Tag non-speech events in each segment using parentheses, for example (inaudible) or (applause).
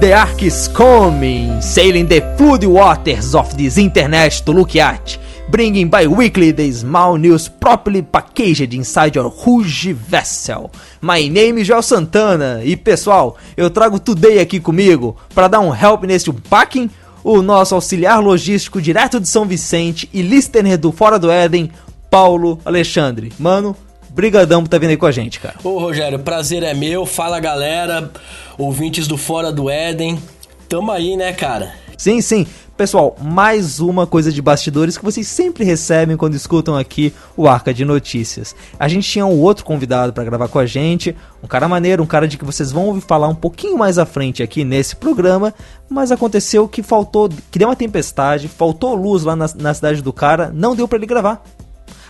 The Ark is coming, sailing the flood waters of this internet to look at, bringing bi-weekly the small news properly packaged inside your huge vessel. My name is Joel Santana e pessoal, eu trago today aqui comigo para dar um help nesse unpacking, o nosso auxiliar logístico direto de São Vicente e listener do Fora do Éden, Paulo Alexandre. Mano, brigadão por tá vindo aí com a gente, cara. Ô Rogério, prazer é meu, fala galera ouvintes do Fora do Éden. Tamo aí, né, cara? Sim, sim. Pessoal, mais uma coisa de bastidores que vocês sempre recebem quando escutam aqui o Arca de Notícias. A gente tinha um outro convidado para gravar com a gente, um cara maneiro, um cara de que vocês vão ouvir falar um pouquinho mais à frente aqui nesse programa, mas aconteceu que faltou, que deu uma tempestade, faltou luz lá na, na cidade do cara, não deu para ele gravar.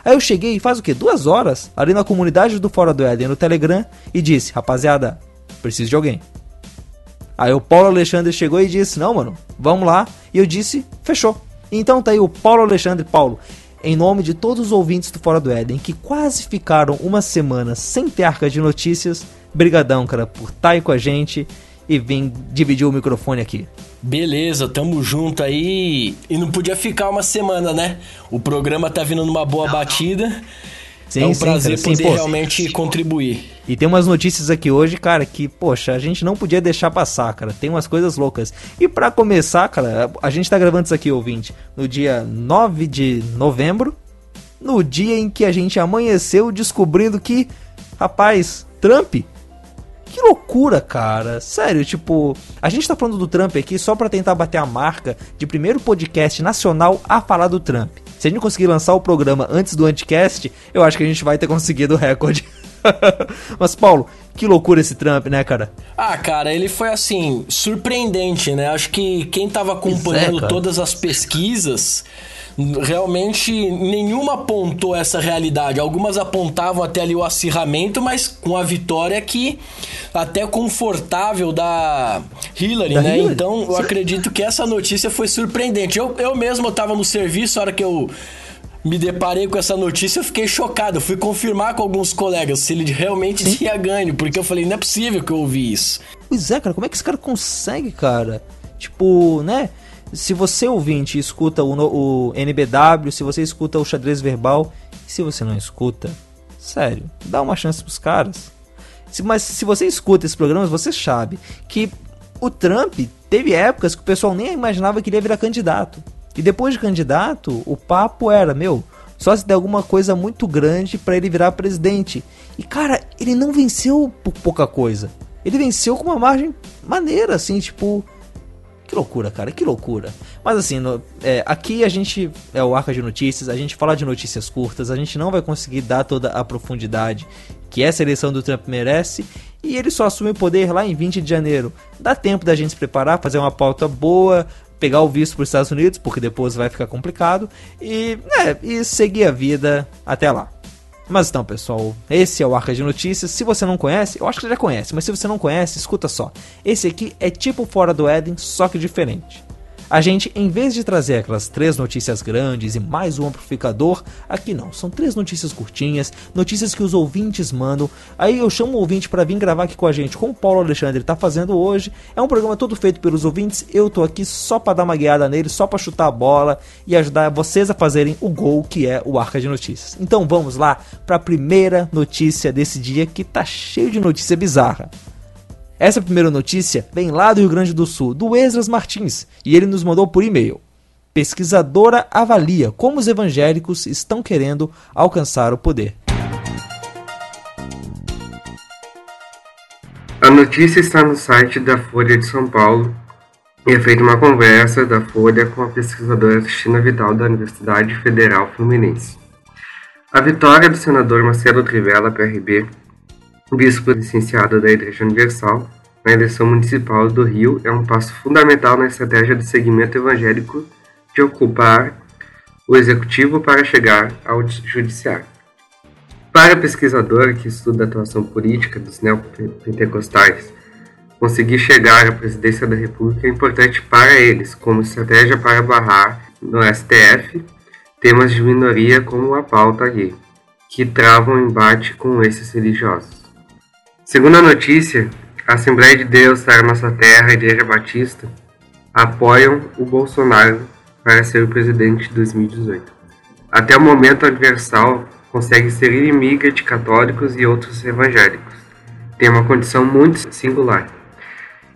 Aí eu cheguei faz o que? Duas horas ali na comunidade do Fora do Éden no Telegram e disse: Rapaziada, preciso de alguém. Aí o Paulo Alexandre chegou e disse: Não, mano, vamos lá. E eu disse: Fechou. Então tá aí o Paulo Alexandre Paulo. Em nome de todos os ouvintes do Fora do Éden que quase ficaram uma semana sem ter arca de notícias, brigadão, cara, por estar tá aí com a gente e vir dividir o microfone aqui. Beleza, tamo junto aí. E não podia ficar uma semana, né? O programa tá vindo numa boa batida. Sim, é um sim, prazer cara, poder sim, realmente contribuir. E tem umas notícias aqui hoje, cara, que, poxa, a gente não podia deixar passar, cara. Tem umas coisas loucas. E para começar, cara, a gente tá gravando isso aqui, ouvinte, no dia 9 de novembro, no dia em que a gente amanheceu descobrindo que, rapaz, Trump que loucura, cara. Sério, tipo, a gente tá falando do Trump aqui só para tentar bater a marca de primeiro podcast nacional a falar do Trump. Se a gente conseguir lançar o programa antes do Anticast, eu acho que a gente vai ter conseguido o recorde. (laughs) Mas, Paulo, que loucura esse Trump, né, cara? Ah, cara, ele foi assim, surpreendente, né? Acho que quem tava acompanhando é, todas as pesquisas realmente nenhuma apontou essa realidade. Algumas apontavam até ali o acirramento, mas com a vitória que até confortável da Hillary, da né? Hillary? Então eu acredito que essa notícia foi surpreendente. Eu, eu mesmo estava no serviço, a hora que eu me deparei com essa notícia, eu fiquei chocado. Eu fui confirmar com alguns colegas se ele realmente Sim. tinha ganho, porque eu falei, não é possível que eu ouvi isso. Pois é, cara, como é que esse cara consegue, cara? Tipo, né? Se você ouvinte escuta o, o NBW, se você escuta o xadrez verbal, e se você não escuta, sério, dá uma chance pros caras. Se, mas se você escuta esses programas, você sabe que o Trump teve épocas que o pessoal nem imaginava que ele ia virar candidato. E depois de candidato, o papo era, meu, só se der alguma coisa muito grande para ele virar presidente. E cara, ele não venceu por pouca coisa. Ele venceu com uma margem maneira, assim, tipo, que loucura, cara, que loucura. Mas assim, no, é, aqui a gente é o Arca de Notícias, a gente fala de notícias curtas, a gente não vai conseguir dar toda a profundidade que essa eleição do Trump merece. E ele só assume o poder lá em 20 de janeiro. Dá tempo da gente se preparar, fazer uma pauta boa, pegar o visto para os Estados Unidos, porque depois vai ficar complicado, e, é, e seguir a vida até lá. Mas então, pessoal, esse é o Arca de Notícias. Se você não conhece, eu acho que já conhece, mas se você não conhece, escuta só. Esse aqui é tipo Fora do Éden, só que diferente. A gente, em vez de trazer aquelas três notícias grandes e mais um amplificador, aqui não, são três notícias curtinhas, notícias que os ouvintes mandam. Aí eu chamo o ouvinte para vir gravar aqui com a gente, como o Paulo Alexandre está fazendo hoje. É um programa todo feito pelos ouvintes, eu tô aqui só para dar uma guiada nele, só para chutar a bola e ajudar vocês a fazerem o gol que é o Arca de Notícias. Então vamos lá para a primeira notícia desse dia que tá cheio de notícia bizarra. Essa primeira notícia vem lá do Rio Grande do Sul, do Esdras Martins, e ele nos mandou por e-mail. Pesquisadora avalia como os evangélicos estão querendo alcançar o poder. A notícia está no site da Folha de São Paulo e é feita uma conversa da Folha com a pesquisadora Cristina Vidal da Universidade Federal Fluminense. A vitória do senador Marcelo Trivella, PRB, bispo licenciado da Igreja Universal, na eleição municipal do Rio é um passo fundamental na estratégia do segmento evangélico de ocupar o executivo para chegar ao judiciário. Para a pesquisadora que estuda a atuação política dos neopentecostais, conseguir chegar à presidência da República é importante para eles, como estratégia para barrar no STF temas de minoria como a pauta gay, que travam embate com esses religiosos. Segundo a notícia, a Assembleia de Deus, Sara Nossa Terra, a Igreja Batista, apoiam o Bolsonaro para ser o presidente de 2018. Até o momento, a Universal consegue ser inimiga de católicos e outros evangélicos. Tem uma condição muito singular.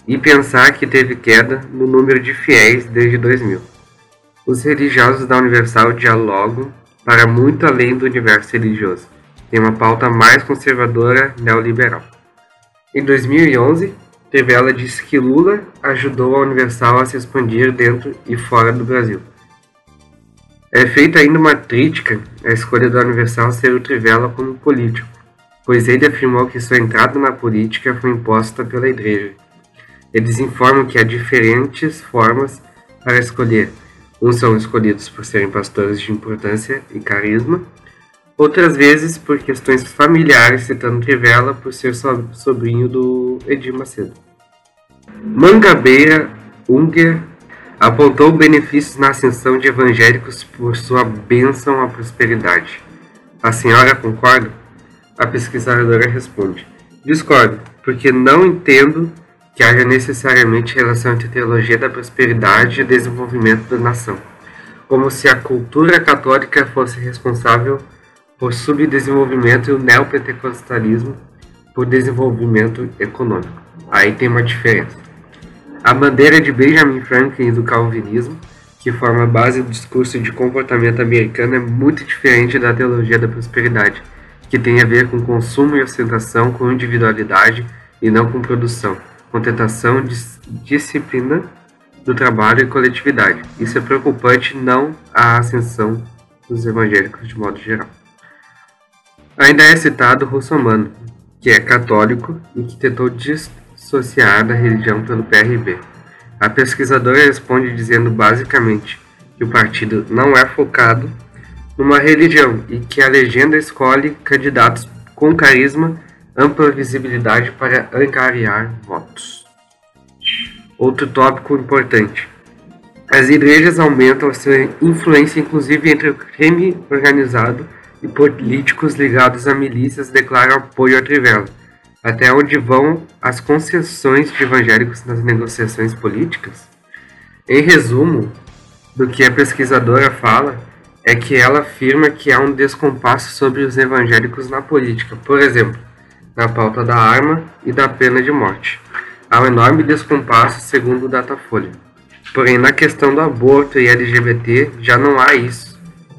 E pensar que teve queda no número de fiéis desde 2000. Os religiosos da Universal dialogam para muito além do universo religioso. Tem uma pauta mais conservadora neoliberal. Em 2011, Trivela disse que Lula ajudou a Universal a se expandir dentro e fora do Brasil. É feita ainda uma crítica à escolha da Universal ser o Trivela como político, pois ele afirmou que sua entrada na política foi imposta pela Igreja. Eles informam que há diferentes formas para escolher. Uns são escolhidos por serem pastores de importância e carisma, outras vezes por questões familiares, citando Trivela por ser sobrinho do Edir Macedo. Mangabeira Unger apontou benefícios na ascensão de evangélicos por sua bênção à prosperidade. A senhora concorda? A pesquisadora responde: Discordo, porque não entendo que haja necessariamente relação entre teologia da prosperidade e desenvolvimento da nação, como se a cultura católica fosse responsável por subdesenvolvimento e o neopentecostalismo por desenvolvimento econômico. Aí tem uma diferença. A bandeira de Benjamin Franklin do calvinismo, que forma a base do discurso de comportamento americano, é muito diferente da teologia da prosperidade, que tem a ver com consumo e ostentação, com individualidade e não com produção, com tentação, disciplina do trabalho e coletividade. Isso é preocupante, não a ascensão dos evangélicos de modo geral. Ainda é citado Russomano, que é católico e que tentou dissociar da religião pelo PRB. A pesquisadora responde dizendo basicamente que o partido não é focado numa religião e que a legenda escolhe candidatos com carisma, ampla visibilidade para angariar votos. Outro tópico importante. As igrejas aumentam a sua influência inclusive entre o crime organizado e políticos ligados a milícias declaram apoio a Trivela até onde vão as concessões de evangélicos nas negociações políticas? Em resumo, do que a pesquisadora fala é que ela afirma que há um descompasso sobre os evangélicos na política, por exemplo, na pauta da arma e da pena de morte. Há um enorme descompasso, segundo o Datafolha. Porém, na questão do aborto e LGBT já não há isso.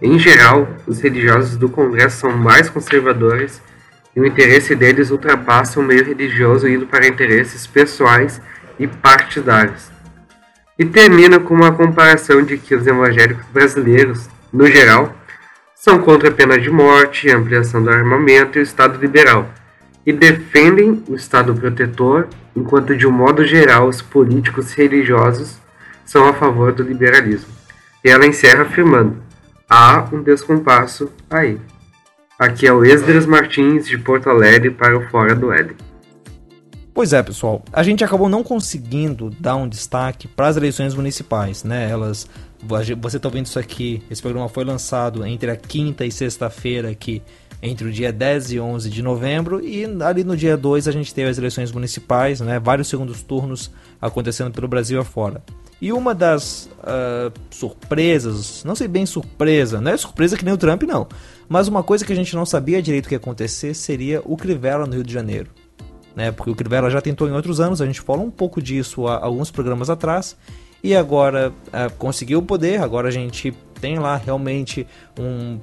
Em geral, os religiosos do Congresso são mais conservadores e o interesse deles ultrapassa o meio religioso indo para interesses pessoais e partidários. E termina com uma comparação de que os evangélicos brasileiros, no geral, são contra a pena de morte, a ampliação do armamento e o Estado liberal, e defendem o Estado protetor, enquanto de um modo geral os políticos religiosos são a favor do liberalismo. E ela encerra afirmando: há um descompasso aí. Aqui é o Esdras Martins de Porto Alegre para o Fora do Éden. Pois é, pessoal. A gente acabou não conseguindo dar um destaque para as eleições municipais, né? Elas, você está vendo isso aqui. Esse programa foi lançado entre a quinta e sexta-feira aqui, entre o dia 10 e 11 de novembro, e ali no dia 2 a gente teve as eleições municipais, né? Vários segundos turnos acontecendo pelo Brasil afora. E uma das uh, surpresas, não sei bem surpresa, não é surpresa que nem o Trump, não. Mas uma coisa que a gente não sabia direito que ia acontecer seria o Crivella no Rio de Janeiro. Né? Porque o Crivella já tentou em outros anos, a gente falou um pouco disso há alguns programas atrás. E agora é, conseguiu o poder, agora a gente tem lá realmente um,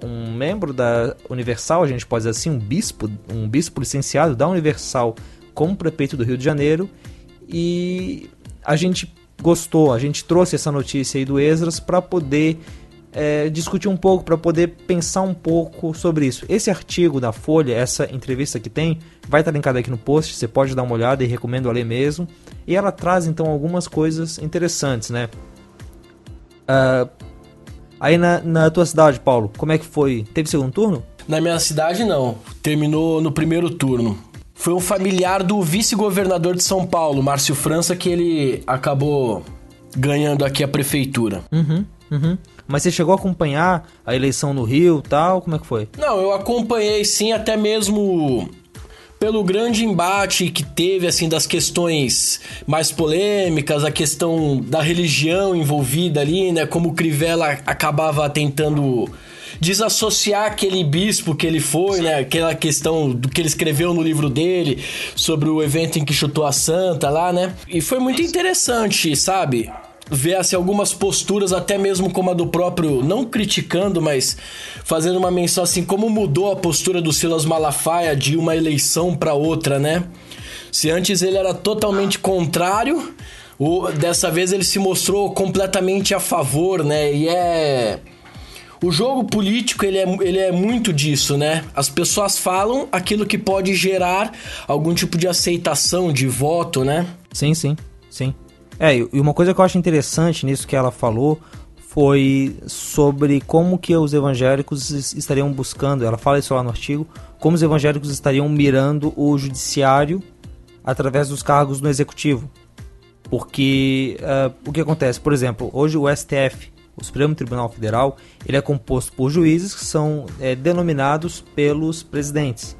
um membro da Universal, a gente pode dizer assim, um bispo, um bispo licenciado da Universal como prefeito do Rio de Janeiro. E a gente gostou, a gente trouxe essa notícia aí do Esdras para poder é, discutir um pouco, para poder pensar um pouco sobre isso. Esse artigo da Folha, essa entrevista que tem, vai estar linkado aqui no post, você pode dar uma olhada e recomendo ler mesmo. E ela traz então algumas coisas interessantes, né? Uh, aí na, na tua cidade, Paulo, como é que foi? Teve segundo turno? Na minha cidade, não. Terminou no primeiro turno. Foi um familiar do vice-governador de São Paulo, Márcio França, que ele acabou ganhando aqui a prefeitura. Uhum, uhum. Mas você chegou a acompanhar a eleição no Rio tal? Como é que foi? Não, eu acompanhei sim, até mesmo pelo grande embate que teve assim das questões mais polêmicas, a questão da religião envolvida ali, né? Como o Crivella acabava tentando desassociar aquele bispo que ele foi, né? Aquela questão do que ele escreveu no livro dele sobre o evento em que chutou a santa lá, né? E foi muito interessante, sabe? ver assim, algumas posturas, até mesmo como a do próprio, não criticando, mas fazendo uma menção assim, como mudou a postura do Silas Malafaia de uma eleição para outra, né? Se antes ele era totalmente contrário, o, dessa vez ele se mostrou completamente a favor, né? E é. O jogo político ele é, ele é muito disso, né? As pessoas falam aquilo que pode gerar algum tipo de aceitação, de voto, né? Sim, sim, sim. É, e uma coisa que eu acho interessante nisso que ela falou foi sobre como que os evangélicos estariam buscando, ela fala isso lá no artigo, como os evangélicos estariam mirando o judiciário através dos cargos no executivo. Porque uh, o que acontece, por exemplo, hoje o STF, o Supremo Tribunal Federal, ele é composto por juízes que são é, denominados pelos presidentes,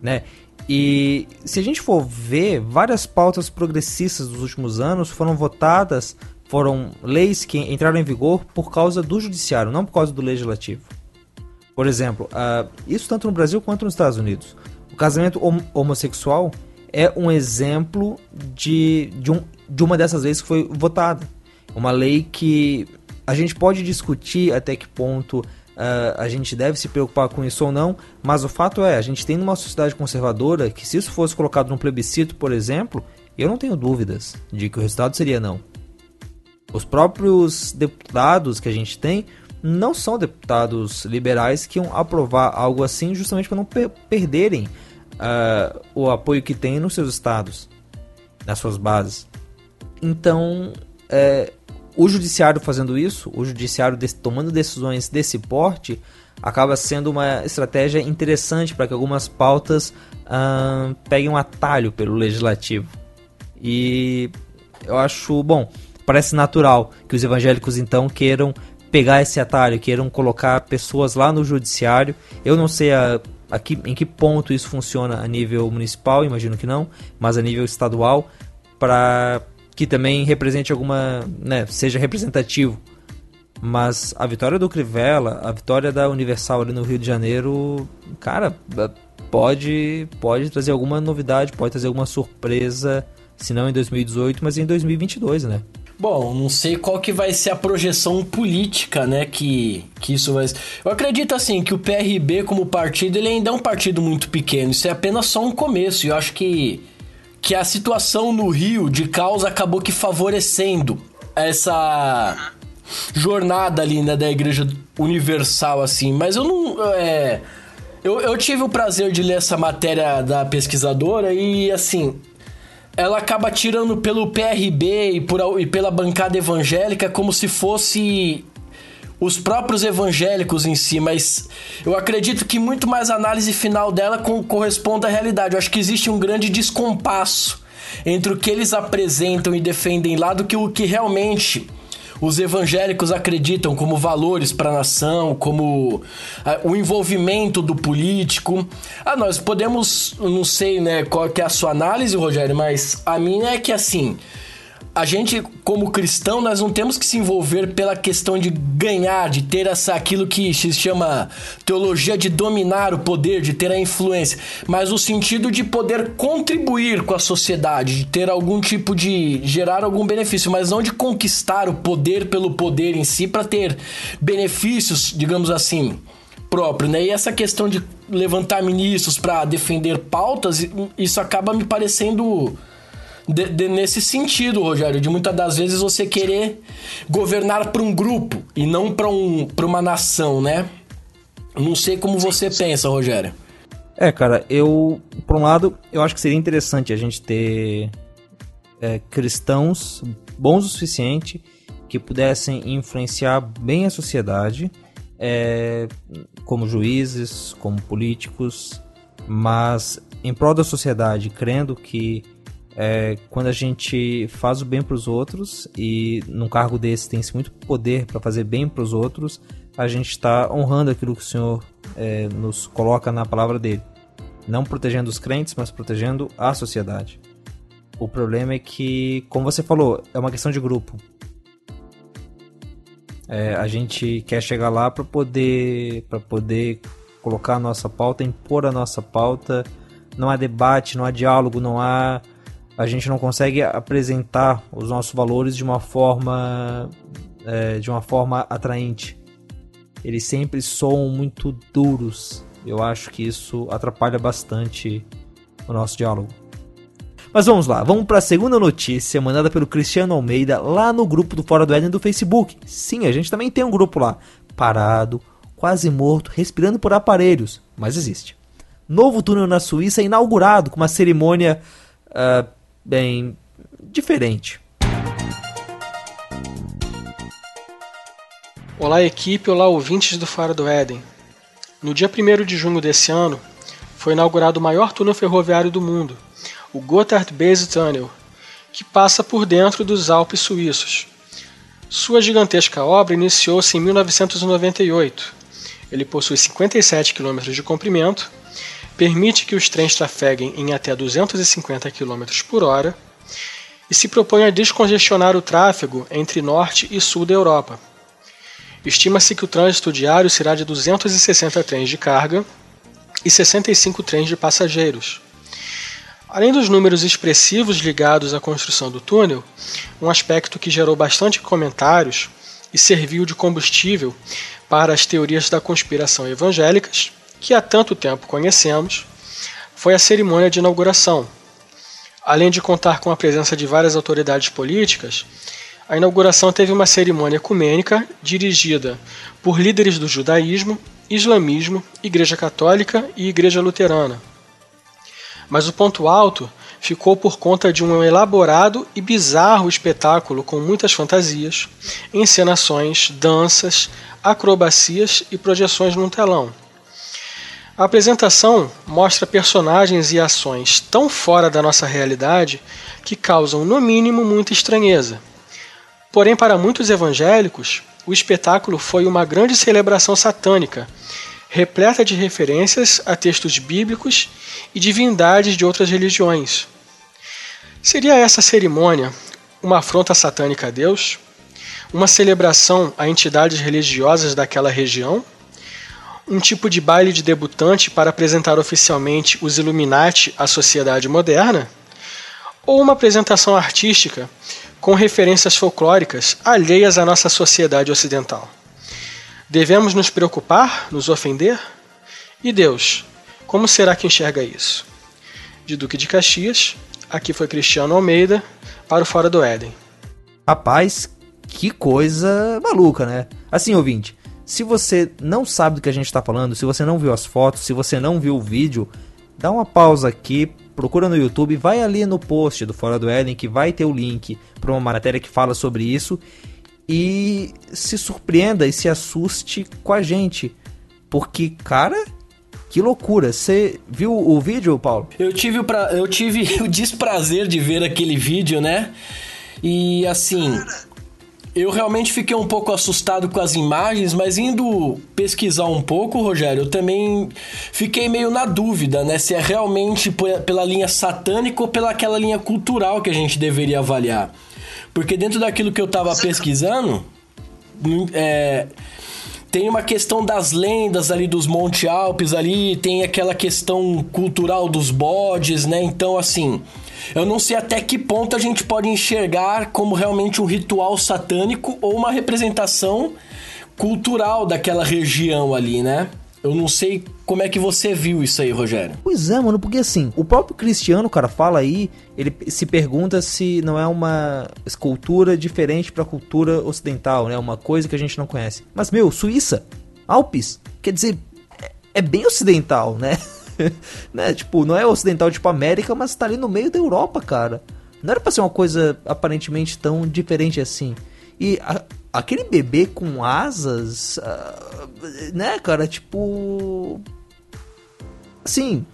né? E se a gente for ver, várias pautas progressistas dos últimos anos foram votadas, foram leis que entraram em vigor por causa do judiciário, não por causa do legislativo. Por exemplo, uh, isso tanto no Brasil quanto nos Estados Unidos. O casamento hom homossexual é um exemplo de, de, um, de uma dessas leis que foi votada. Uma lei que a gente pode discutir até que ponto Uh, a gente deve se preocupar com isso ou não, mas o fato é, a gente tem numa sociedade conservadora que se isso fosse colocado num plebiscito, por exemplo, eu não tenho dúvidas de que o resultado seria não. Os próprios deputados que a gente tem não são deputados liberais que iam aprovar algo assim justamente para não per perderem uh, o apoio que têm nos seus estados, nas suas bases. Então, é, o judiciário fazendo isso, o judiciário tomando decisões desse porte, acaba sendo uma estratégia interessante para que algumas pautas uh, peguem um atalho pelo legislativo. E eu acho, bom, parece natural que os evangélicos então queiram pegar esse atalho, queiram colocar pessoas lá no judiciário. Eu não sei a, a que, em que ponto isso funciona a nível municipal, imagino que não, mas a nível estadual, para que também represente alguma, né, seja representativo. Mas a vitória do Crivella, a vitória da Universal ali no Rio de Janeiro, cara, pode pode trazer alguma novidade, pode trazer alguma surpresa, se não em 2018, mas em 2022, né? Bom, não sei qual que vai ser a projeção política, né, que, que isso vai... Eu acredito, assim, que o PRB como partido, ele ainda é um partido muito pequeno, isso é apenas só um começo, e eu acho que que a situação no Rio de causa acabou que favorecendo essa jornada ali, né, da Igreja Universal, assim. Mas eu não. É, eu, eu tive o prazer de ler essa matéria da pesquisadora e, assim. Ela acaba tirando pelo PRB e, por, e pela bancada evangélica como se fosse os próprios evangélicos em si, mas eu acredito que muito mais a análise final dela com, corresponde à realidade. Eu acho que existe um grande descompasso entre o que eles apresentam e defendem lá do que o que realmente os evangélicos acreditam como valores para a nação, como ah, o envolvimento do político. Ah, nós podemos, não sei, né, qual que é a sua análise, Rogério, mas a minha é que assim, a gente, como cristão, nós não temos que se envolver pela questão de ganhar, de ter essa aquilo que se chama teologia de dominar o poder, de ter a influência, mas o sentido de poder contribuir com a sociedade, de ter algum tipo de gerar algum benefício, mas não de conquistar o poder pelo poder em si para ter benefícios, digamos assim, próprio, né? E essa questão de levantar ministros para defender pautas, isso acaba me parecendo de, de, nesse sentido, Rogério, de muitas das vezes você querer governar para um grupo e não para um, uma nação, né? Não sei como você pensa, Rogério. É, cara, eu, por um lado, eu acho que seria interessante a gente ter é, cristãos bons o suficiente que pudessem influenciar bem a sociedade, é, como juízes, como políticos, mas em prol da sociedade, crendo que é, quando a gente faz o bem para os outros e num cargo desse tem-se muito poder para fazer bem para os outros, a gente está honrando aquilo que o Senhor é, nos coloca na palavra dele. Não protegendo os crentes, mas protegendo a sociedade. O problema é que, como você falou, é uma questão de grupo. É, a gente quer chegar lá para poder, para poder colocar a nossa pauta, impor a nossa pauta. Não há debate, não há diálogo, não há. A gente não consegue apresentar os nossos valores de uma forma, é, de uma forma atraente. Eles sempre soam muito duros. Eu acho que isso atrapalha bastante o nosso diálogo. Mas vamos lá, vamos para a segunda notícia mandada pelo Cristiano Almeida lá no grupo do Fora do Éden do Facebook. Sim, a gente também tem um grupo lá, parado, quase morto, respirando por aparelhos, mas existe. Novo túnel na Suíça é inaugurado com uma cerimônia uh, bem diferente. Olá equipe, olá ouvintes do Fora do Éden. No dia 1 de junho desse ano, foi inaugurado o maior túnel ferroviário do mundo, o Gotthard Base Tunnel, que passa por dentro dos Alpes suíços. Sua gigantesca obra iniciou-se em 1998. Ele possui 57 km de comprimento, permite que os trens trafeguem em até 250 km por hora e se propõe a descongestionar o tráfego entre norte e sul da Europa. Estima-se que o trânsito diário será de 260 trens de carga e 65 trens de passageiros. Além dos números expressivos ligados à construção do túnel, um aspecto que gerou bastante comentários e serviu de combustível para as teorias da conspiração evangélicas, que há tanto tempo conhecemos, foi a cerimônia de inauguração. Além de contar com a presença de várias autoridades políticas, a inauguração teve uma cerimônia ecumênica dirigida por líderes do judaísmo, islamismo, Igreja Católica e Igreja Luterana mas o ponto alto ficou por conta de um elaborado e bizarro espetáculo com muitas fantasias, encenações, danças, acrobacias e projeções num telão. A apresentação mostra personagens e ações tão fora da nossa realidade que causam, no mínimo, muita estranheza. Porém, para muitos evangélicos, o espetáculo foi uma grande celebração satânica repleta de referências a textos bíblicos e divindades de outras religiões. Seria essa cerimônia uma afronta satânica a Deus? Uma celebração a entidades religiosas daquela região? Um tipo de baile de debutante para apresentar oficialmente os Illuminati à sociedade moderna? Ou uma apresentação artística com referências folclóricas alheias à nossa sociedade ocidental? Devemos nos preocupar, nos ofender? E Deus, como será que enxerga isso? De Duque de Caxias, aqui foi Cristiano Almeida para o Fora do Éden. Rapaz, que coisa maluca, né? Assim, ouvinte, se você não sabe do que a gente está falando, se você não viu as fotos, se você não viu o vídeo, dá uma pausa aqui, procura no YouTube, vai ali no post do Fora do Éden que vai ter o link para uma matéria que fala sobre isso e se surpreenda e se assuste com a gente. Porque, cara, que loucura. Você viu o vídeo, Paulo? Eu tive, o pra... eu tive (laughs) o desprazer de ver aquele vídeo, né? E assim. Eu realmente fiquei um pouco assustado com as imagens, mas indo pesquisar um pouco, Rogério, eu também fiquei meio na dúvida, né? Se é realmente pela linha satânica ou pela aquela linha cultural que a gente deveria avaliar. Porque dentro daquilo que eu tava pesquisando, é, tem uma questão das lendas ali dos Monte Alpes ali, tem aquela questão cultural dos bodes, né? Então, assim, eu não sei até que ponto a gente pode enxergar como realmente um ritual satânico ou uma representação cultural daquela região ali, né? Eu não sei como é que você viu isso aí, Rogério. Pois é, mano, porque assim, o próprio Cristiano, cara, fala aí, ele se pergunta se não é uma escultura diferente pra cultura ocidental, né? Uma coisa que a gente não conhece. Mas, meu, Suíça, Alpes, quer dizer, é, é bem ocidental, né? (laughs) (laughs) né? Tipo, não é ocidental tipo América, mas tá ali no meio da Europa, cara. Não era pra ser uma coisa aparentemente tão diferente assim. E a, aquele bebê com asas, uh, né, cara, tipo. Assim.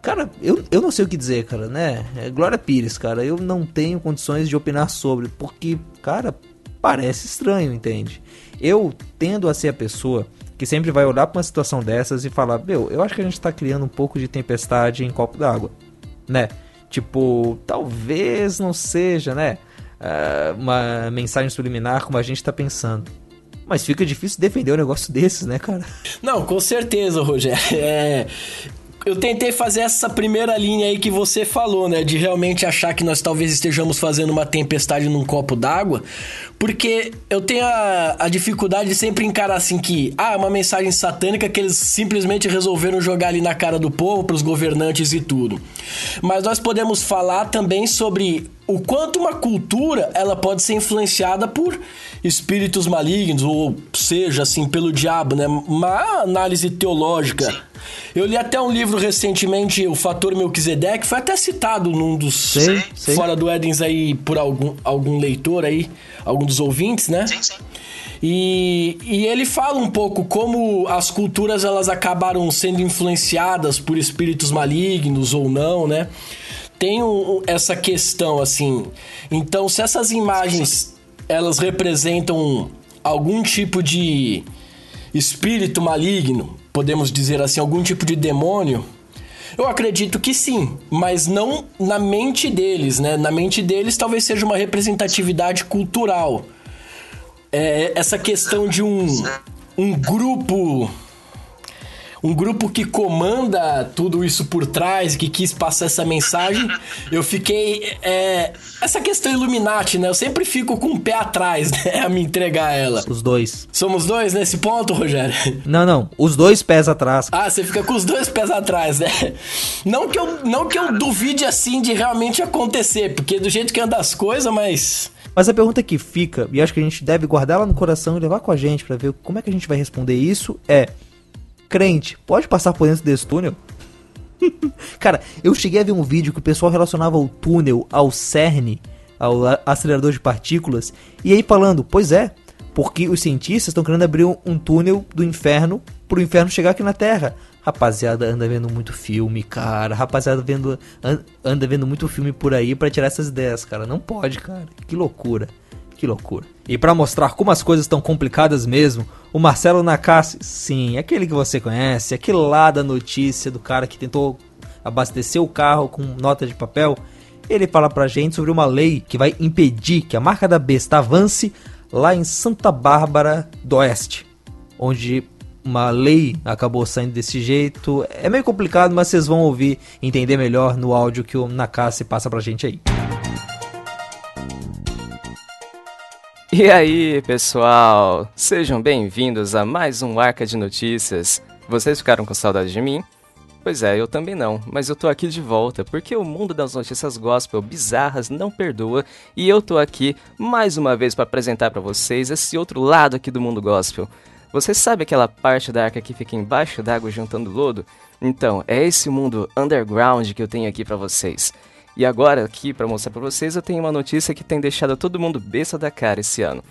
Cara, eu, eu não sei o que dizer, cara, né? É Glória Pires, cara, eu não tenho condições de opinar sobre, porque, cara, parece estranho, entende? Eu tendo a ser a pessoa que sempre vai olhar para uma situação dessas e falar: Meu, eu acho que a gente tá criando um pouco de tempestade em copo d'água, né? Tipo, talvez não seja, né? Uh, uma mensagem subliminar como a gente tá pensando. Mas fica difícil defender um negócio desses, né, cara? Não, com certeza, Rogério. (laughs) É, eu tentei fazer essa primeira linha aí que você falou, né? De realmente achar que nós talvez estejamos fazendo uma tempestade num copo d'água. Porque eu tenho a, a, dificuldade de sempre encarar assim que, ah, é uma mensagem satânica que eles simplesmente resolveram jogar ali na cara do povo, para os governantes e tudo. Mas nós podemos falar também sobre o quanto uma cultura ela pode ser influenciada por espíritos malignos, ou seja, assim, pelo diabo, né? Uma análise teológica. Eu li até um livro recentemente, O Fator Melquisedeque, foi até citado num dos. Fora do Edens aí por algum, algum leitor aí, algum dos ouvintes, né? Sim, sim. E, e ele fala um pouco como as culturas elas acabaram sendo influenciadas por espíritos malignos ou não, né? Tem um, essa questão assim. Então, se essas imagens elas representam algum tipo de espírito maligno, podemos dizer assim, algum tipo de demônio? Eu acredito que sim, mas não na mente deles, né? Na mente deles talvez seja uma representatividade cultural. É, essa questão de um, um grupo um grupo que comanda tudo isso por trás, que quis passar essa mensagem, eu fiquei. É, essa questão Illuminati, né? Eu sempre fico com o pé atrás, né? (laughs) A me entregar ela. Os dois. Somos dois nesse ponto, Rogério? Não, não. Os dois pés atrás. Ah, você fica com os dois pés atrás, né? Não que eu, não que eu duvide assim de realmente acontecer, porque do jeito que anda as coisas, mas. Mas a pergunta que fica, e acho que a gente deve guardar ela no coração e levar com a gente para ver como é que a gente vai responder isso, é crente pode passar por dentro desse túnel? (laughs) Cara, eu cheguei a ver um vídeo que o pessoal relacionava o túnel ao CERN, ao acelerador de partículas, e aí falando, pois é, porque os cientistas estão querendo abrir um túnel do inferno pro inferno chegar aqui na Terra. Rapaziada anda vendo muito filme, cara. Rapaziada vendo, anda vendo muito filme por aí para tirar essas ideias, cara. Não pode, cara. Que loucura. Que loucura. E para mostrar como as coisas estão complicadas mesmo, o Marcelo Nakassi, sim, aquele que você conhece, aquele lá da notícia do cara que tentou abastecer o carro com nota de papel, ele fala pra gente sobre uma lei que vai impedir que a marca da besta avance lá em Santa Bárbara do Oeste, onde uma lei acabou saindo desse jeito. É meio complicado, mas vocês vão ouvir entender melhor no áudio que o Nakassi passa pra gente aí. E aí, pessoal? Sejam bem-vindos a mais um Arca de Notícias. Vocês ficaram com saudade de mim? Pois é, eu também não, mas eu tô aqui de volta porque o mundo das notícias gospel bizarras não perdoa e eu tô aqui mais uma vez para apresentar para vocês esse outro lado aqui do mundo gospel. Você sabe aquela parte da arca que fica embaixo d'água juntando lodo? Então, é esse mundo underground que eu tenho aqui para vocês. E agora, aqui para mostrar para vocês, eu tenho uma notícia que tem deixado todo mundo besta da cara esse ano.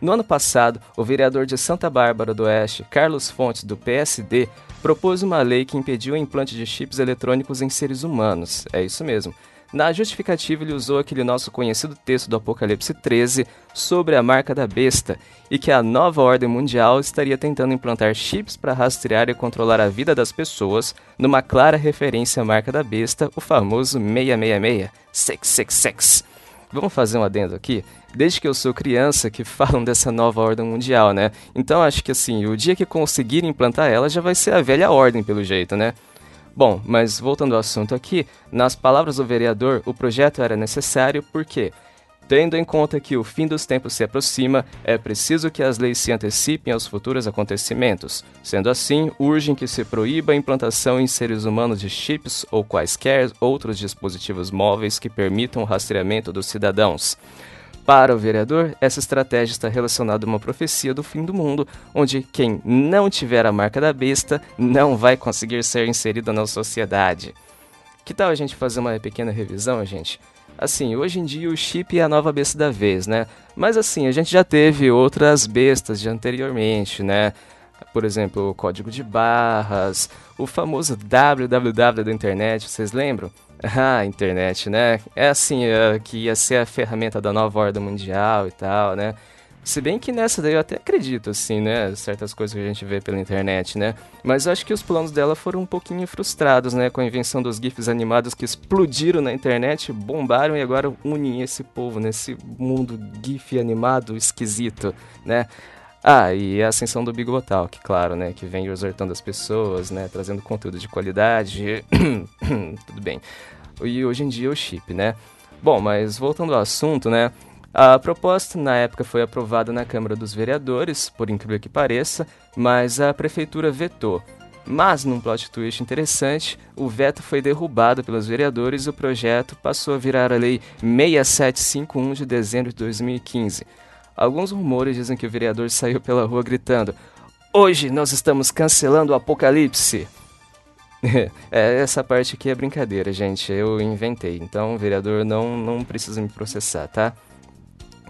No ano passado, o vereador de Santa Bárbara do Oeste, Carlos Fontes, do PSD, propôs uma lei que impediu o implante de chips eletrônicos em seres humanos. É isso mesmo. Na justificativa, ele usou aquele nosso conhecido texto do Apocalipse 13 sobre a marca da besta e que a nova ordem mundial estaria tentando implantar chips para rastrear e controlar a vida das pessoas, numa clara referência à marca da besta, o famoso 666, 666. Vamos fazer um adendo aqui? Desde que eu sou criança que falam dessa nova ordem mundial, né? Então acho que assim, o dia que conseguirem implantar ela já vai ser a velha ordem pelo jeito, né? Bom, mas voltando ao assunto aqui, nas palavras do vereador, o projeto era necessário porque, tendo em conta que o fim dos tempos se aproxima, é preciso que as leis se antecipem aos futuros acontecimentos. Sendo assim, urgem que se proíba a implantação em seres humanos de chips ou quaisquer outros dispositivos móveis que permitam o rastreamento dos cidadãos. Para o vereador, essa estratégia está relacionada a uma profecia do fim do mundo, onde quem não tiver a marca da besta não vai conseguir ser inserido na sociedade. Que tal a gente fazer uma pequena revisão, gente? Assim, hoje em dia o chip é a nova besta da vez, né? Mas assim, a gente já teve outras bestas de anteriormente, né? Por exemplo, o código de barras, o famoso www da internet, vocês lembram? (laughs) Ah, internet, né? É assim, é, que ia ser a ferramenta da nova ordem mundial e tal, né? Se bem que nessa daí eu até acredito, assim, né? Certas coisas que a gente vê pela internet, né? Mas acho que os planos dela foram um pouquinho frustrados, né? Com a invenção dos GIFs animados que explodiram na internet, bombaram e agora unem esse povo nesse mundo GIF animado esquisito, né? Ah, e a ascensão do Bigotalk, claro, né? Que vem exortando as pessoas, né? Trazendo conteúdo de qualidade. (coughs) Tudo bem. E hoje em dia o chip, né? Bom, mas voltando ao assunto, né? A proposta na época foi aprovada na Câmara dos Vereadores, por incrível que pareça, mas a prefeitura vetou. Mas, num plot twist interessante, o veto foi derrubado pelos vereadores e o projeto passou a virar a Lei 6751 de dezembro de 2015. Alguns rumores dizem que o vereador saiu pela rua gritando: Hoje nós estamos cancelando o apocalipse! (laughs) é, essa parte aqui é brincadeira, gente. Eu inventei. Então, vereador, não, não precisa me processar, tá?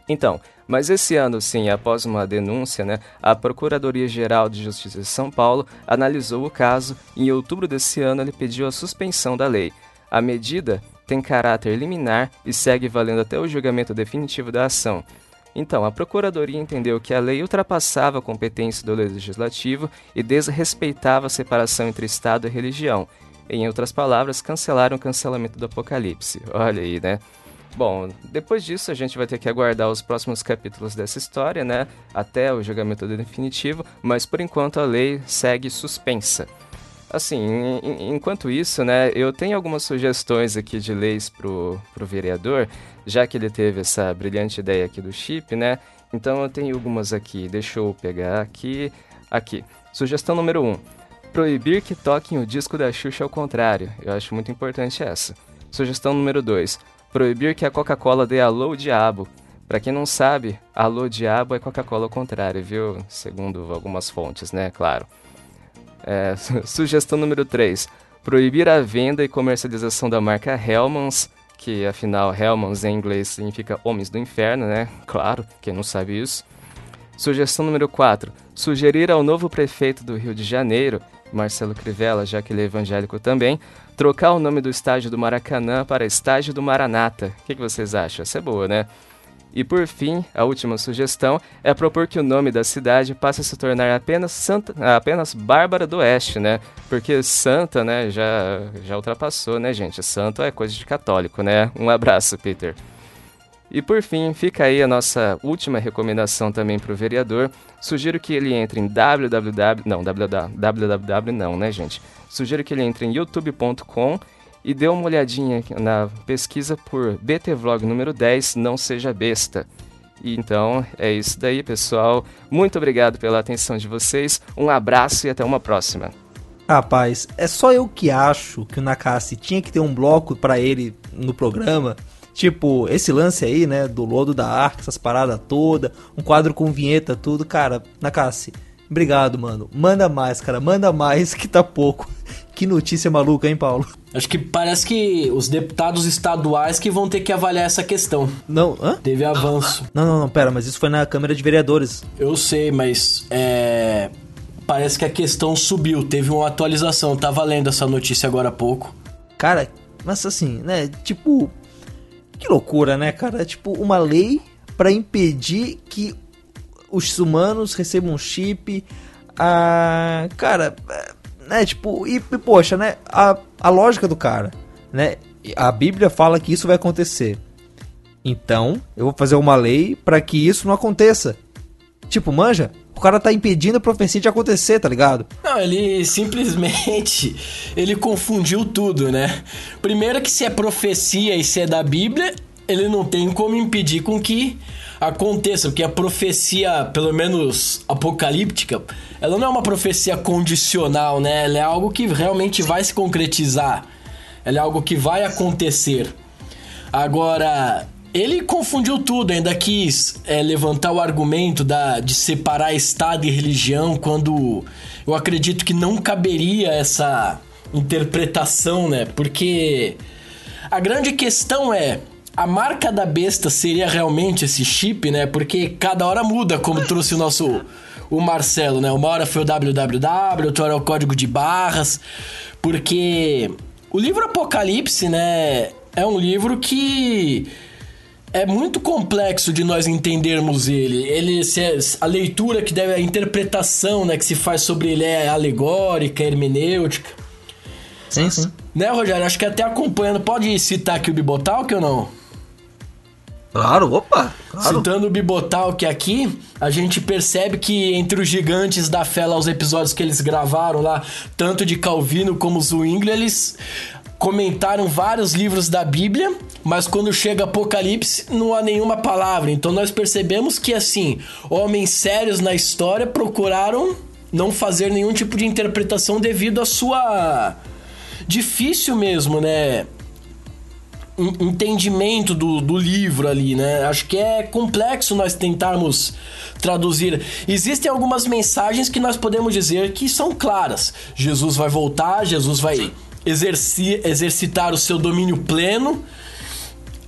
Então, mas esse ano, sim, após uma denúncia, né, a Procuradoria-Geral de Justiça de São Paulo analisou o caso e em outubro desse ano ele pediu a suspensão da lei. A medida tem caráter liminar e segue valendo até o julgamento definitivo da ação. Então, a Procuradoria entendeu que a lei ultrapassava a competência do Legislativo e desrespeitava a separação entre Estado e religião. Em outras palavras, cancelaram o cancelamento do Apocalipse. Olha aí, né? Bom, depois disso a gente vai ter que aguardar os próximos capítulos dessa história, né? Até o julgamento definitivo, mas por enquanto a lei segue suspensa. Assim, enquanto isso, né, eu tenho algumas sugestões aqui de leis pro, pro vereador, já que ele teve essa brilhante ideia aqui do chip, né? Então eu tenho algumas aqui, deixa eu pegar aqui. Aqui, sugestão número 1. Um, proibir que toquem o disco da Xuxa ao contrário. Eu acho muito importante essa. Sugestão número 2 proibir que a Coca-Cola dê alô diabo. Para quem não sabe, alô diabo é Coca-Cola ao contrário, viu? Segundo algumas fontes, né? Claro. É, (laughs) sugestão número 3. Proibir a venda e comercialização da marca Hellmann's, que afinal Hellmann's em inglês significa Homens do Inferno, né? Claro, quem não sabe isso. Sugestão número 4. Sugerir ao novo prefeito do Rio de Janeiro, Marcelo Crivella, já que ele é evangélico também, trocar o nome do estádio do Maracanã para estádio do Maranata. O que, que vocês acham? Essa é boa, né? E por fim, a última sugestão é propor que o nome da cidade passe a se tornar apenas Santa, apenas Bárbara do Oeste, né? Porque Santa, né, já já ultrapassou, né, gente? Santo é coisa de católico, né? Um abraço, Peter. E por fim, fica aí a nossa última recomendação também para o vereador. Sugiro que ele entre em www, não, www não, né, gente? Sugiro que ele entre em youtube.com e dê uma olhadinha na pesquisa por BT Vlog número 10, Não Seja Besta. E então é isso daí, pessoal. Muito obrigado pela atenção de vocês. Um abraço e até uma próxima. Rapaz, é só eu que acho que o Nakassi tinha que ter um bloco para ele no programa. Tipo, esse lance aí, né, do lodo da arca, essas paradas toda, um quadro com vinheta, tudo, cara, Nakassi, Obrigado, mano. Manda mais, cara. Manda mais que tá pouco. (laughs) Que notícia maluca, hein, Paulo? Acho que parece que os deputados estaduais que vão ter que avaliar essa questão. Não, hã? Teve avanço. Não, não, não, pera, mas isso foi na Câmara de Vereadores. Eu sei, mas é. Parece que a questão subiu, teve uma atualização. Tá lendo essa notícia agora há pouco. Cara, mas assim, né? Tipo. Que loucura, né, cara? Tipo, uma lei para impedir que os humanos recebam um chip. Ah, cara, né, tipo, e, e poxa, né, a, a lógica do cara, né, a Bíblia fala que isso vai acontecer. Então, eu vou fazer uma lei para que isso não aconteça. Tipo, manja, o cara tá impedindo a profecia de acontecer, tá ligado? Não, ele simplesmente ele confundiu tudo, né? Primeiro que se é profecia e se é da Bíblia, ele não tem como impedir com que aconteça, porque a profecia, pelo menos apocalíptica, ela não é uma profecia condicional, né? Ela é algo que realmente vai se concretizar. Ela é algo que vai acontecer. Agora, ele confundiu tudo, ainda quis é, levantar o argumento da, de separar Estado e religião, quando eu acredito que não caberia essa interpretação, né? Porque a grande questão é a marca da besta seria realmente esse chip, né? Porque cada hora muda, como trouxe o nosso o Marcelo, né? Uma hora foi o www, outra hora é o código de barras, porque o livro Apocalipse, né, é um livro que é muito complexo de nós entendermos ele. Ele é, a leitura que deve a interpretação, né, que se faz sobre ele é alegórica, hermenêutica. Sim, sim. Né, Rogério? Acho que até acompanhando, pode citar aqui o Bibotalk ou não? Claro, opa! Claro. Citando o Bibotalk aqui, a gente percebe que entre os gigantes da fé lá, os episódios que eles gravaram lá, tanto de Calvino como Zwingli, eles comentaram vários livros da Bíblia, mas quando chega Apocalipse não há nenhuma palavra. Então nós percebemos que assim, homens sérios na história procuraram não fazer nenhum tipo de interpretação devido à sua difícil mesmo, né? Entendimento do, do livro ali, né? Acho que é complexo nós tentarmos traduzir. Existem algumas mensagens que nós podemos dizer que são claras. Jesus vai voltar, Jesus vai exerci exercitar o seu domínio pleno,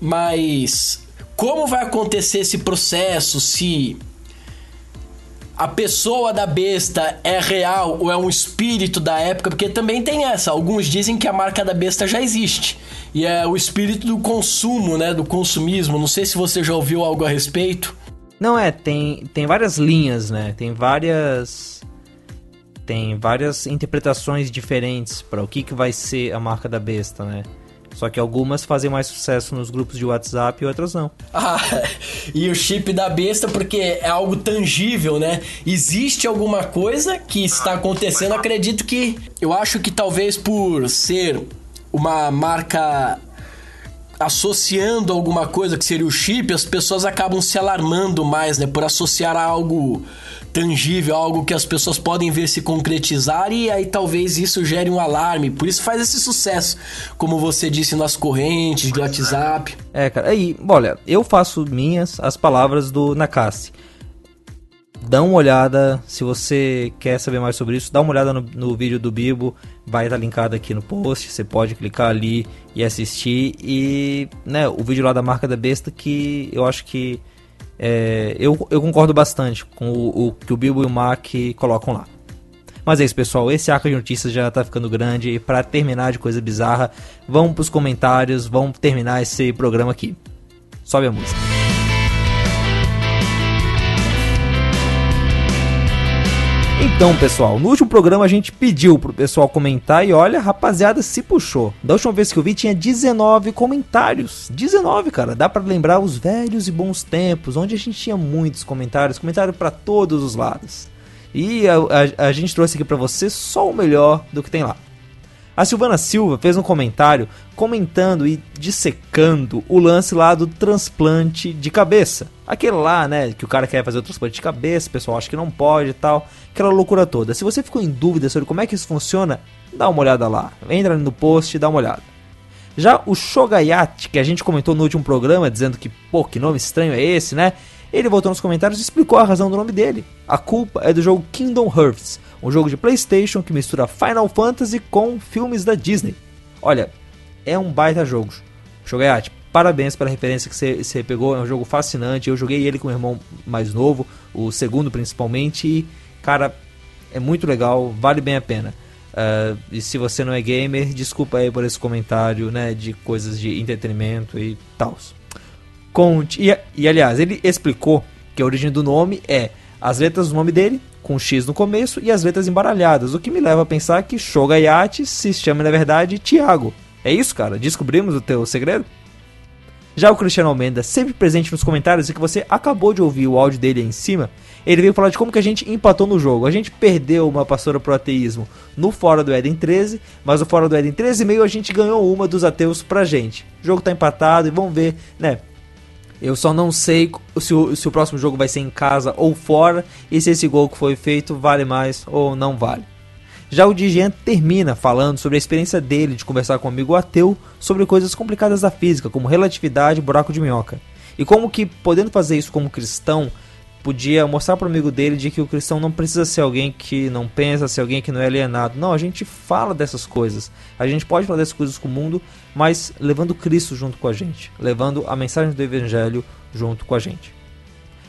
mas como vai acontecer esse processo se a pessoa da besta é real ou é um espírito da época, porque também tem essa. Alguns dizem que a marca da besta já existe. E é o espírito do consumo, né? Do consumismo. Não sei se você já ouviu algo a respeito. Não, é, tem, tem várias linhas, né? Tem várias tem várias interpretações diferentes para o que, que vai ser a marca da besta, né? Só que algumas fazem mais sucesso nos grupos de WhatsApp e outras não. (laughs) Ah, e o chip da besta porque é algo tangível, né? Existe alguma coisa que está acontecendo, acredito que eu acho que talvez por ser uma marca associando alguma coisa que seria o chip, as pessoas acabam se alarmando mais, né, por associar a algo tangível, algo que as pessoas podem ver se concretizar e aí talvez isso gere um alarme. Por isso faz esse sucesso, como você disse nas correntes de WhatsApp. É, cara. Aí, olha, eu faço minhas as palavras do Nakasi. Dá uma olhada, se você quer saber mais sobre isso, dá uma olhada no, no vídeo do Bibo, vai estar linkado aqui no post, você pode clicar ali e assistir. E, né, o vídeo lá da marca da besta que eu acho que é, eu, eu concordo bastante com o, o, que o Bilbo e o Mac colocam lá. Mas é isso, pessoal. Esse arco de notícias já tá ficando grande. E para terminar de coisa bizarra, vamos pros comentários. Vamos terminar esse programa aqui. Sobe a música. Então, pessoal, no último programa a gente pediu pro pessoal comentar e olha, rapaziada, se puxou. Da última vez que eu vi tinha 19 comentários. 19, cara. Dá para lembrar os velhos e bons tempos, onde a gente tinha muitos comentários, comentário para todos os lados. E a, a, a gente trouxe aqui para você só o melhor do que tem lá. A Silvana Silva fez um comentário comentando e dissecando o lance lá do transplante de cabeça. Aquele lá, né, que o cara quer fazer o transplante de cabeça, o pessoal acha que não pode e tal. Aquela loucura toda. Se você ficou em dúvida sobre como é que isso funciona, dá uma olhada lá. Entra no post e dá uma olhada. Já o Shogayat, que a gente comentou no último programa, dizendo que, pô, que nome estranho é esse, né? Ele voltou nos comentários e explicou a razão do nome dele. A culpa é do jogo Kingdom Hearts, um jogo de PlayStation que mistura Final Fantasy com filmes da Disney. Olha, é um baita jogo. Shogayat, parabéns pela referência que você pegou, é um jogo fascinante. Eu joguei ele com o irmão mais novo, o segundo principalmente, e, cara, é muito legal, vale bem a pena. Uh, e se você não é gamer, desculpa aí por esse comentário, né, de coisas de entretenimento e tal. Conte. E, e aliás, ele explicou que a origem do nome é as letras do nome dele com X no começo e as letras embaralhadas, o que me leva a pensar que Shogayati se chama na verdade Tiago. É isso, cara? Descobrimos o teu segredo? Já o Cristiano Almeida, sempre presente nos comentários e que você acabou de ouvir o áudio dele aí em cima, ele veio falar de como que a gente empatou no jogo. A gente perdeu uma pastora pro ateísmo no Fora do Éden 13, mas no Fora do Éden 13 e meio a gente ganhou uma dos ateus pra gente. O jogo tá empatado e vamos ver, né? Eu só não sei se o, se o próximo jogo vai ser em casa ou fora e se esse gol que foi feito vale mais ou não vale. Já o Dijan termina falando sobre a experiência dele de conversar com um amigo ateu sobre coisas complicadas da física, como relatividade e buraco de minhoca. E como que, podendo fazer isso como cristão, podia mostrar para o amigo dele de que o cristão não precisa ser alguém que não pensa, ser alguém que não é alienado. Não, a gente fala dessas coisas. A gente pode falar dessas coisas com o mundo, mas levando Cristo junto com a gente, levando a mensagem do evangelho junto com a gente.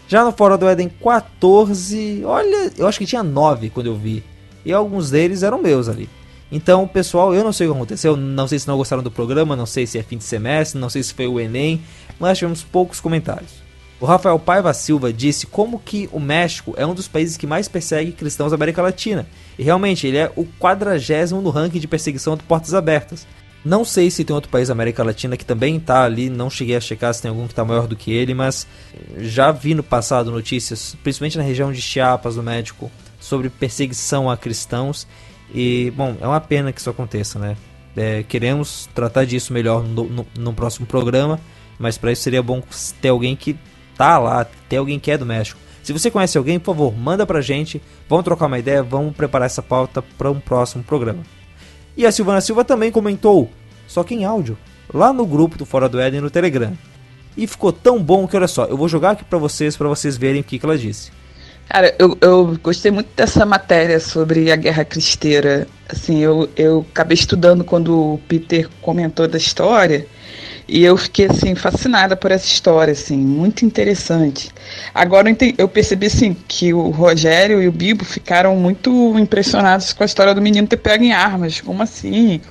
Já no Fora do Éden 14, olha, eu acho que tinha 9 quando eu vi. E alguns deles eram meus ali. Então, pessoal, eu não sei o que aconteceu, não sei se não gostaram do programa, não sei se é fim de semestre, não sei se foi o Enem, mas tivemos poucos comentários. O Rafael Paiva Silva disse como que o México é um dos países que mais persegue cristãos da América Latina. E realmente, ele é o quadragésimo no ranking de perseguição de portas abertas. Não sei se tem outro país da América Latina que também está ali, não cheguei a checar se tem algum que está maior do que ele, mas já vi no passado notícias, principalmente na região de Chiapas, no México, sobre perseguição a cristãos. E, bom, é uma pena que isso aconteça, né? É, queremos tratar disso melhor no, no, no próximo programa, mas para isso seria bom ter alguém que tá lá, ter alguém que é do México. Se você conhece alguém, por favor, manda pra gente, vamos trocar uma ideia, vamos preparar essa pauta para um próximo programa. E a Silvana Silva também comentou, só que em áudio, lá no grupo do Fora do Éden no Telegram. E ficou tão bom que olha só, eu vou jogar aqui para vocês para vocês verem o que, que ela disse. Cara, eu, eu gostei muito dessa matéria sobre a Guerra Cristeira. Assim, eu, eu acabei estudando quando o Peter comentou da história e eu fiquei assim fascinada por essa história, assim, muito interessante. Agora eu, percebi assim que o Rogério e o Bibo ficaram muito impressionados com a história do menino ter pego em armas. Como assim?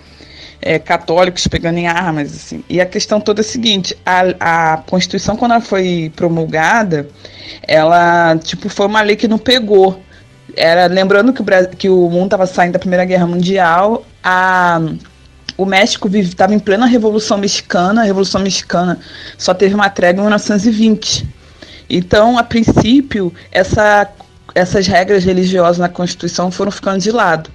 É, católicos pegando em armas, assim. E a questão toda é a seguinte: a, a Constituição quando ela foi promulgada ela tipo foi uma lei que não pegou. Era lembrando que o, Brasil, que o mundo estava saindo da Primeira Guerra Mundial, a o México estava em plena Revolução Mexicana. A Revolução Mexicana só teve uma trégua em 1920. Então, a princípio, essa, essas regras religiosas na Constituição foram ficando de lado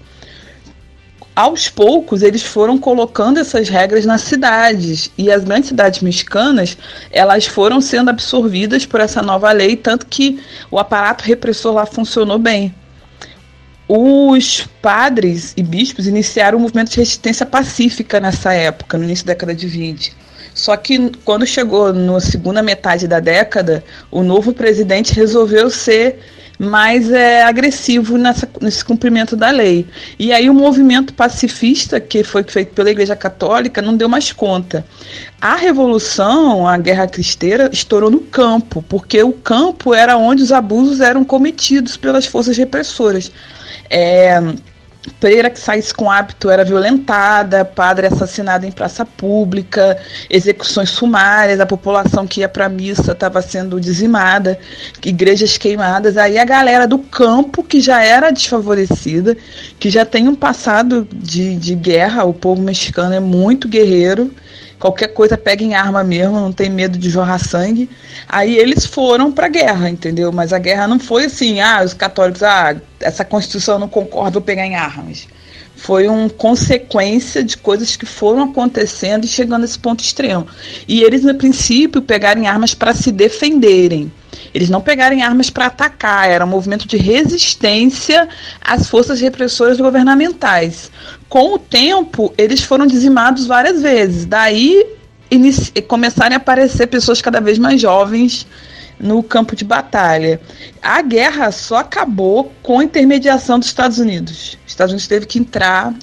aos poucos eles foram colocando essas regras nas cidades. E as grandes cidades mexicanas elas foram sendo absorvidas por essa nova lei tanto que o aparato repressor lá funcionou bem. Os padres e bispos iniciaram um movimento de resistência pacífica nessa época no início da década de 20 só que quando chegou na segunda metade da década o novo presidente resolveu ser mais é, agressivo nessa, nesse cumprimento da lei. E aí o movimento pacifista, que foi feito pela Igreja Católica, não deu mais conta. A revolução, a guerra cristeira, estourou no campo, porque o campo era onde os abusos eram cometidos pelas forças repressoras. É, Freira que saísse com hábito era violentada, padre assassinado em praça pública, execuções sumárias, a população que ia para a missa estava sendo dizimada, igrejas queimadas. Aí a galera do campo, que já era desfavorecida, que já tem um passado de, de guerra, o povo mexicano é muito guerreiro, qualquer coisa pega em arma mesmo, não tem medo de jorrar sangue. Aí eles foram para a guerra, entendeu? Mas a guerra não foi assim, ah, os católicos, ah, essa constituição não concorda, vou pegar em armas. Foi uma consequência de coisas que foram acontecendo e chegando a esse ponto extremo. E eles, no princípio, pegaram armas para se defenderem. Eles não pegaram armas para atacar, era um movimento de resistência às forças repressoras governamentais. Com o tempo, eles foram dizimados várias vezes. Daí começaram a aparecer pessoas cada vez mais jovens no campo de batalha. A guerra só acabou com a intermediação dos Estados Unidos. Os Estados Unidos teve que entrar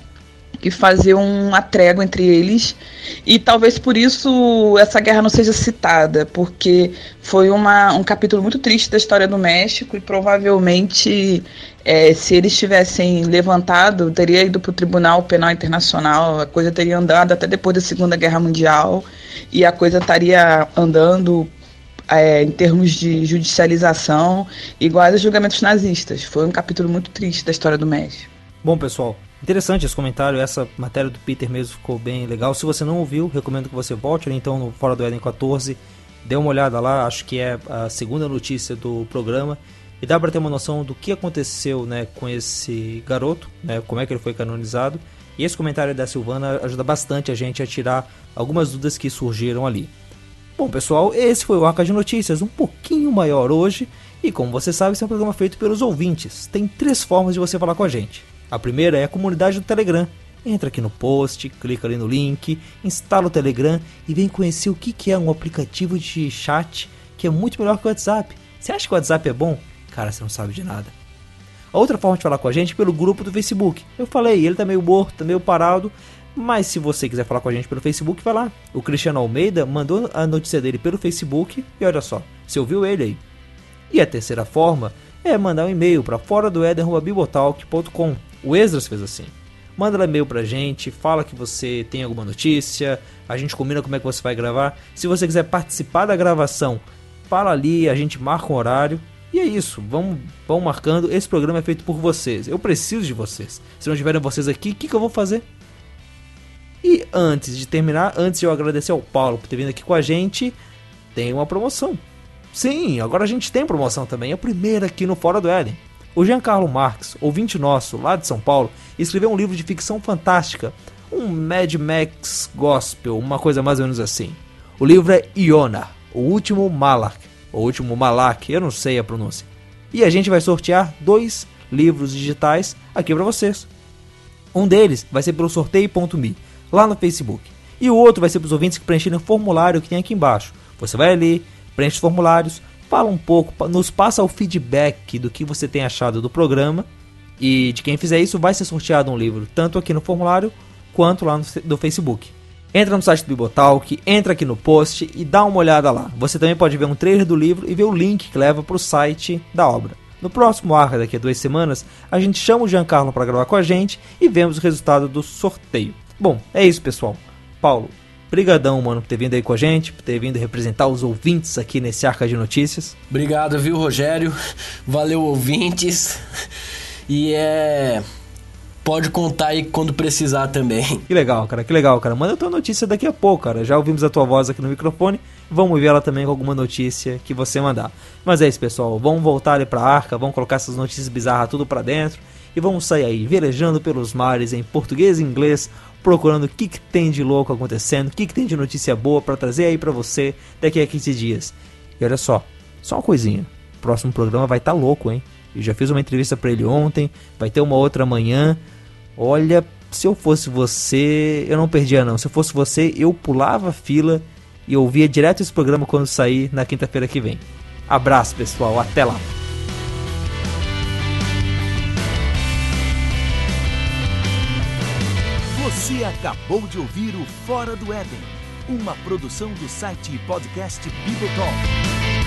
e fazer uma trégua entre eles. E talvez por isso essa guerra não seja citada, porque foi uma, um capítulo muito triste da história do México e provavelmente é, se eles tivessem levantado, teria ido para o Tribunal Penal Internacional, a coisa teria andado até depois da Segunda Guerra Mundial e a coisa estaria andando é, em termos de judicialização, iguais aos julgamentos nazistas. Foi um capítulo muito triste da história do México. Bom, pessoal, interessante esse comentário. Essa matéria do Peter mesmo ficou bem legal. Se você não ouviu, recomendo que você volte né, então no Fora do Éden 14. Dê uma olhada lá, acho que é a segunda notícia do programa. E dá para ter uma noção do que aconteceu né, com esse garoto, né, como é que ele foi canonizado. E esse comentário da Silvana ajuda bastante a gente a tirar algumas dúvidas que surgiram ali. Bom, pessoal, esse foi o Arca de Notícias, um pouquinho maior hoje. E como você sabe, esse é um programa feito pelos ouvintes. Tem três formas de você falar com a gente. A primeira é a comunidade do Telegram. Entra aqui no post, clica ali no link, instala o Telegram e vem conhecer o que é um aplicativo de chat que é muito melhor que o WhatsApp. Você acha que o WhatsApp é bom? Cara, você não sabe de nada. A outra forma de falar com a gente é pelo grupo do Facebook. Eu falei, ele tá meio morto, tá meio parado, mas se você quiser falar com a gente pelo Facebook, vai lá. O Cristiano Almeida mandou a notícia dele pelo Facebook e olha só, você ouviu ele aí. E a terceira forma é mandar um e-mail para fora do O Esdras fez assim. manda e-mail pra gente, fala que você tem alguma notícia, a gente combina como é que você vai gravar. Se você quiser participar da gravação, fala ali, a gente marca um horário. E é isso, vamos, vamos marcando. Esse programa é feito por vocês. Eu preciso de vocês. Se não tiverem vocês aqui, o que, que eu vou fazer? E antes de terminar, antes de eu agradecer ao Paulo por ter vindo aqui com a gente, tem uma promoção. Sim, agora a gente tem promoção também, a primeira aqui no Fora do Éden. O Giancarlo Marx, ouvinte nosso lá de São Paulo, escreveu um livro de ficção fantástica, um Mad Max Gospel, uma coisa mais ou menos assim. O livro é Iona, o último Malak, o último Malak, eu não sei a pronúncia. E a gente vai sortear dois livros digitais aqui para vocês. Um deles vai ser pelo sorteio.me, lá no Facebook. E o outro vai ser para os ouvintes que preencherem o formulário que tem aqui embaixo. Você vai ali, preenche os formulários, fala um pouco, nos passa o feedback do que você tem achado do programa. E de quem fizer isso vai ser sorteado um livro, tanto aqui no formulário quanto lá no do Facebook. Entra no site do Bibotalk, entra aqui no post e dá uma olhada lá. Você também pode ver um trailer do livro e ver o link que leva para o site da obra. No próximo arco, daqui a duas semanas, a gente chama o Giancarlo para gravar com a gente e vemos o resultado do sorteio. Bom, é isso pessoal. Paulo, Brigadão, mano, por ter vindo aí com a gente, por ter vindo representar os ouvintes aqui nesse Arca de Notícias. Obrigado, viu, Rogério? Valeu, ouvintes. E é. Pode contar aí quando precisar também. Que legal, cara, que legal, cara. Manda tua notícia daqui a pouco, cara. Já ouvimos a tua voz aqui no microfone. Vamos ver ela também com alguma notícia que você mandar. Mas é isso, pessoal. Vamos voltar ali pra arca, vamos colocar essas notícias bizarras tudo pra dentro. E vamos sair aí, velejando pelos mares em português e inglês, procurando o que, que tem de louco acontecendo, o que, que tem de notícia boa para trazer aí para você daqui a 15 dias. E olha só, só uma coisinha. O próximo programa vai estar tá louco, hein? Eu já fiz uma entrevista para ele ontem, vai ter uma outra amanhã. Olha, se eu fosse você, eu não perdia não. Se eu fosse você, eu pulava a fila e ouvia direto esse programa quando sair na quinta-feira que vem. Abraço, pessoal, até lá. Você acabou de ouvir o Fora do Éden, uma produção do site e podcast Bibotalk.